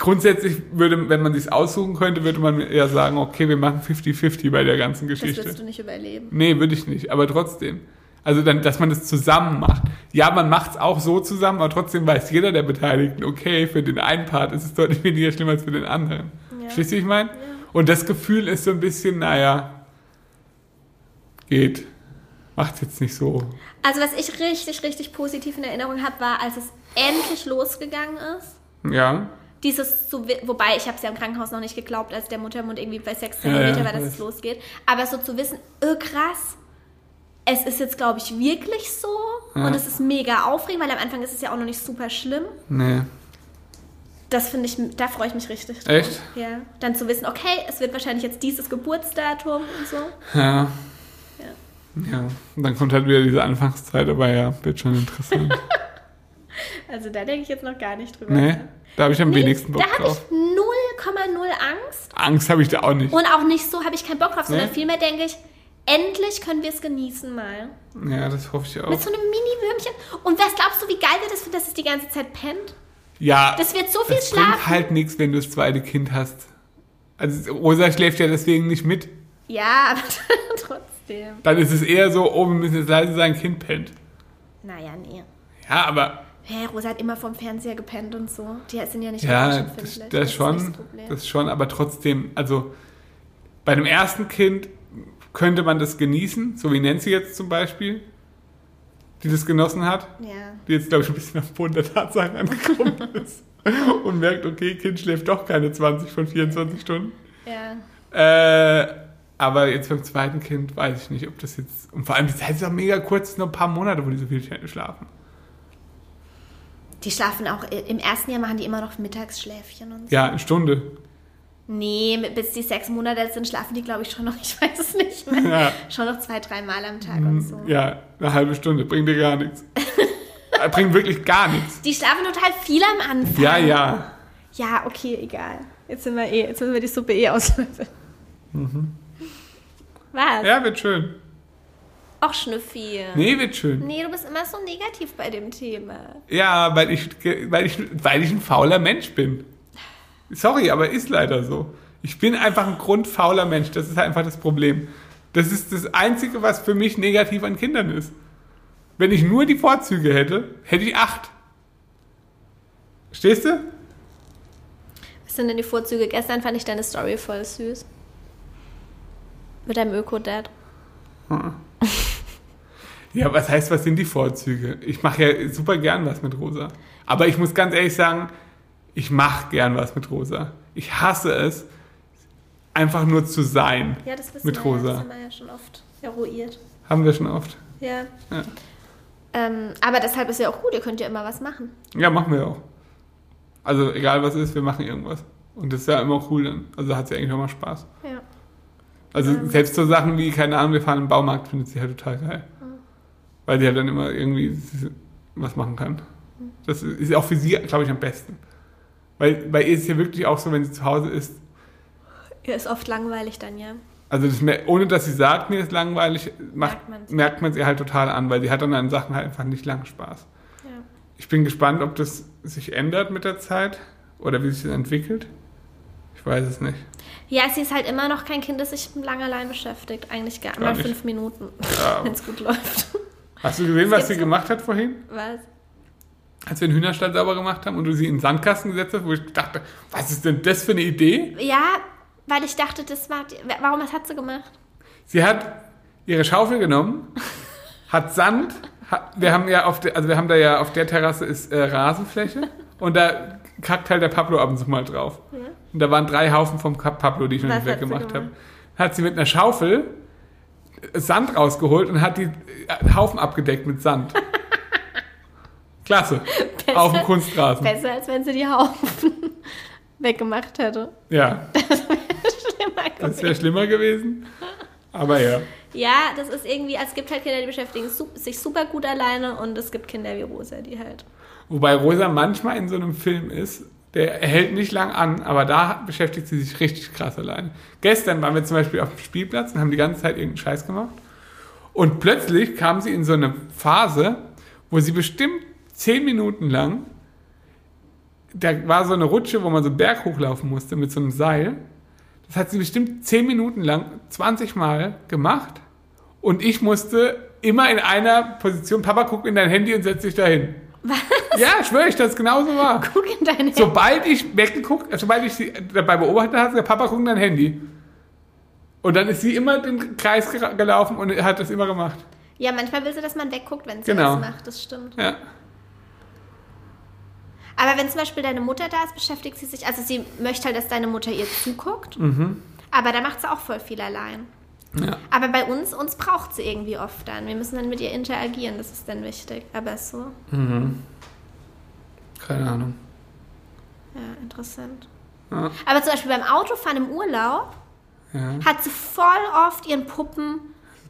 grundsätzlich würde, wenn man sich aussuchen könnte, würde man ja sagen, okay, wir machen 50-50 bei der ganzen das Geschichte. wirst du nicht überleben. Nee, würde ich nicht, aber trotzdem. Also dann, dass man das zusammen macht. Ja, man macht es auch so zusammen, aber trotzdem weiß jeder der Beteiligten, okay, für den einen Part ist es deutlich weniger schlimm als für den anderen. Ja. Verstehst du, wie ich meine? Und das Gefühl ist so ein bisschen, naja, geht. Macht's jetzt nicht so. Also was ich richtig, richtig positiv in Erinnerung habe, war, als es endlich losgegangen ist. Ja. Dieses, zu, wobei ich habe es ja im Krankenhaus noch nicht geglaubt, als der Muttermund irgendwie bei 6 Ja, cm ja, war, dass es losgeht. Aber so zu wissen, öh, krass, es ist jetzt, glaube ich, wirklich so. Ja. Und es ist mega aufregend, weil am Anfang ist es ja auch noch nicht super schlimm. Nee. Das finde ich, da freue ich mich richtig drauf. Echt? Ja. Dann zu wissen, okay, es wird wahrscheinlich jetzt dieses Geburtsdatum und so. Ja. Ja. Und dann kommt halt wieder diese Anfangszeit, aber ja, wird schon interessant. Also da denke ich jetzt noch gar nicht drüber. nee, da habe ich am Nee, wenigsten Bock da habe drauf. ich 0,0 Angst. Angst habe ich da auch nicht. Und auch nicht so habe ich keinen Bock drauf, sondern Nee. vielmehr denke ich, endlich können wir es genießen mal. Ja, das hoffe ich auch. Mit so einem Mini-Würmchen. Und was glaubst du, wie geil wird das, dass es die ganze Zeit pennt? Ja, Das wird so viel das bringt schlafen. halt nichts, wenn du das zweite Kind hast. Also Rosa schläft ja deswegen nicht mit. Ja, aber trotzdem. Dann ist es eher so, oh, wir müssen jetzt leise sein, Kind pennt. Naja, nee. Ja, aber Hä, Rosa hat immer vom Fernseher gepennt und so. Die sind ja nicht ja, das, das ist schon, nicht das das schon, aber trotzdem, also bei dem ersten Kind könnte man das genießen, so wie Nancy jetzt zum Beispiel, die das genossen hat, ja. die jetzt, glaube ich, ein bisschen auf den Boden der Tatsachen angekommen ist und merkt, okay, Kind schläft doch keine 20 von 24 Stunden. Ja. Äh, aber jetzt beim zweiten Kind weiß ich nicht, ob das jetzt. Und vor allem die Zeit ist auch mega kurz, nur ein paar Monate, wo die so viel schlafen. Die schlafen auch, äh, im ersten Jahr machen die immer noch Mittagsschläfchen und so. Ja, eine Stunde. Nee, bis die sechs Monate sind, schlafen die, glaube ich, schon noch, ich weiß es nicht mehr. Ja. Schon noch zwei, dreimal am Tag und so. Ja, eine halbe Stunde, bringt dir gar nichts. Äh, bringt wirklich gar nichts. Die schlafen total viel am Anfang. Ja, ja. Ja, okay, egal. Jetzt sind wir eh, jetzt müssen wir die Suppe eh auslöffeln. Was? Mhm. Ja, wird schön. Och, Schnüffi. Nee, wird schön. Nee, du bist immer so negativ bei dem Thema. Ja, weil ich, weil ich, weil ich ein fauler Mensch bin. Sorry, aber ist leider so. Ich bin einfach ein grundfauler Mensch. Das ist einfach das Problem. Das ist das Einzige, was für mich negativ an Kindern ist. Wenn ich nur die Vorzüge hätte, hätte ich acht. Stehst du? Was sind denn die Vorzüge? Gestern fand ich deine Story voll süß. Mit deinem Öko-Dad. Ja, was heißt, was sind die Vorzüge? Ich mache ja super gern was mit Rosa. Aber ich muss ganz ehrlich sagen, ich mache gern was mit Rosa. Ich hasse es, einfach nur zu sein. Ja, das wissen Mit wir ja. Rosa. Das haben wir ja schon oft eruiert. Haben wir schon oft. Ja. Ja. Ähm, aber deshalb ist ja auch gut, ihr könnt ja immer was machen. Ja, machen wir auch. Also egal was ist, wir machen irgendwas. Und das ist ja immer cool dann. Also hat sie eigentlich auch mal Spaß. Ja. Also Ja. selbst so Sachen wie, keine Ahnung, wir fahren im Baumarkt, findet sie halt total geil. Weil sie halt dann immer irgendwie was machen kann. Das ist auch für sie, glaube ich, am besten. Weil bei ihr ist es ja wirklich auch so, wenn sie zu Hause ist, Ihr ist oft langweilig dann, ja. also das, ohne dass sie sagt, mir ist langweilig, macht, Merkt man es ihr halt total an, weil sie hat dann an Sachen halt einfach nicht lang Spaß. ja. Ich bin gespannt, ob das sich ändert mit der Zeit oder wie sich das entwickelt. Ich weiß es nicht. Ja, sie ist halt immer noch kein Kind, das sich lang allein beschäftigt. Eigentlich gar, Gar mal fünf Minuten, Ja. wenn es gut läuft. Hast du gesehen, was sie so- gemacht hat vorhin? Was? Als wir den Hühnerstall sauber gemacht haben und du sie in den Sandkasten gesetzt hast, wo ich dachte, was ist denn das für eine Idee? Ja, weil ich dachte, das war. Warum, was hat sie gemacht? Sie hat ihre Schaufel genommen, hat Sand, hat, wir haben ja auf der, also wir haben da ja auf der Terrasse ist äh, Rasenfläche und da kackt halt der Pablo ab und zu mal drauf. Und da waren drei Haufen vom Pablo, die ich noch nicht weggemacht habe. Hat sie mit einer Schaufel Sand rausgeholt und hat die äh, Haufen abgedeckt mit Sand. Klasse. Auf dem Kunstrasen. Besser, als wenn sie die Haufen weggemacht hätte. Ja, Schlimmer das gewesen. wäre schlimmer gewesen. Aber ja. Ja, das ist irgendwie, also es gibt halt Kinder, die beschäftigen sich super gut alleine und es gibt Kinder wie Rosa, die halt. Wobei Rosa manchmal in so einem Film ist, der hält nicht lang an, aber da beschäftigt sie sich richtig krass allein. Gestern waren wir zum Beispiel auf dem Spielplatz und haben die ganze Zeit irgendeinen Scheiß gemacht. Und plötzlich kam sie in so eine Phase, wo sie bestimmt zehn Minuten lang, da war so eine Rutsche, wo man so einen Berg hochlaufen musste mit so einem Seil. Das hat sie bestimmt zehn Minuten lang 20 Mal gemacht. Und ich musste immer in einer Position. Papa guckt in dein Handy und setzt sich dahin. Was? Ja, schwöre ich, das genauso war. Guck in dein Handy. Sobald ich weggeguckt, sobald ich sie dabei beobachtet habe, der Papa guckt in dein Handy. Und dann ist sie immer den Kreis gelaufen und hat das immer gemacht. Ja, manchmal will sie, dass man wegguckt, wenn sie Genau. das macht. Das stimmt. Ja. Aber wenn zum Beispiel deine Mutter da ist, beschäftigt sie sich, also sie möchte halt, dass deine Mutter ihr zuguckt. Aber da macht sie auch voll viel allein. Ja. Aber bei uns, uns braucht sie irgendwie oft dann. Wir müssen dann mit ihr interagieren, das ist dann wichtig. Aber so, Keine Ahnung. ja, interessant. Ja. Aber zum Beispiel beim Autofahren im Urlaub Ja. hat sie voll oft ihren Puppen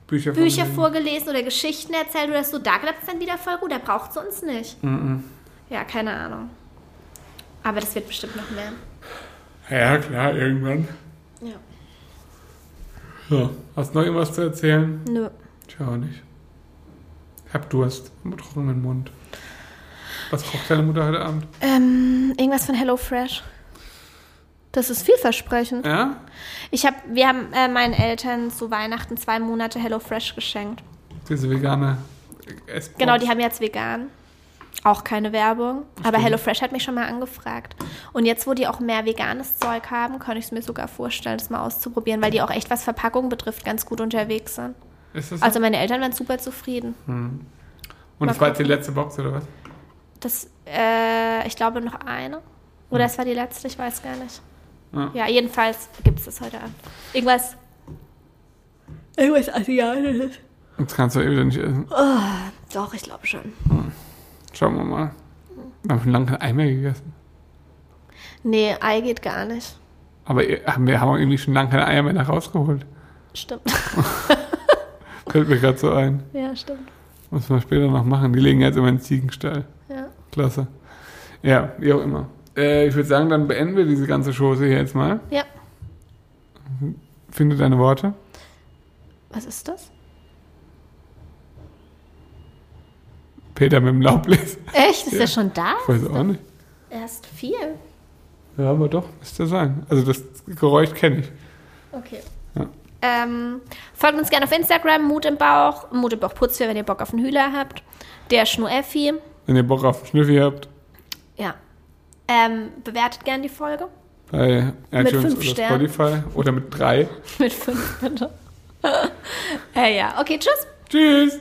Bücher, Bücher vorgelesen oder Geschichten erzählt oder so. Da klappt es dann wieder voll gut, da braucht sie uns nicht. Mhm. Ja, keine Ahnung. Aber das wird bestimmt noch mehr. Ja, klar, irgendwann. Ja. Ja. Hast du noch irgendwas zu erzählen? Nö. Tja, auch nicht. Ich hab Durst. Mit trockenen Mund. Was kocht deine Mutter heute Abend? Ähm, irgendwas von HelloFresh. Das ist vielversprechend. Ja? Ich hab, wir haben äh, meinen Eltern zu Weihnachten zwei Monate HelloFresh geschenkt. Diese vegane Essbox. Genau, die haben jetzt vegan. Auch keine Werbung. Aber HelloFresh hat mich schon mal angefragt. Und jetzt, wo die auch mehr veganes Zeug haben, kann ich es mir sogar vorstellen, das mal auszuprobieren, weil die auch echt, was Verpackung betrifft, ganz gut unterwegs sind. Ist so? Also meine Eltern waren super zufrieden. Und mal das war jetzt die letzte Box, oder was? Das, äh, ich glaube noch eine. Oder es war die letzte, ich weiß gar nicht. Ja. Ja, jedenfalls gibt es das heute Abend. Irgendwas. Irgendwas Asiatisches. Das kannst du eh wieder nicht essen. Doch, ich glaube schon. Schauen wir mal. Wir haben schon lange kein Ei mehr gegessen. Nee, Ei geht gar nicht. Aber haben wir haben irgendwie schon lange keine Eier mehr nach rausgeholt. Stimmt. Fällt mir gerade so ein. ja, stimmt. Muss man später noch machen. Die legen jetzt immer in den Ziegenstall. Ja. Klasse. Ja, wie auch immer. Äh, ich würde sagen, dann beenden wir diese ganze Chose hier jetzt mal. Ja. Finde deine Worte. Was ist das? Peter mit dem Laubbläser. Echt? Ist Ja. der schon da? Ich weiß auch nicht. Erst viel. Ja, aber doch, müsste sein. Also das Geräusch kenne ich. Okay. Ja. Ähm, folgt uns gerne auf Instagram, Mut im Bauch, Mut im Bauch Putzfee, wenn ihr Bock auf einen Hühler habt. Der Schnureffi. Wenn ihr Bock auf einen Schnüffi habt, Ja. Ähm, bewertet gerne die Folge. bei iTunes fünf oder Sternen. Spotify oder mit drei. Mit fünf, bitte. äh, ja, okay, tschüss. Tschüss!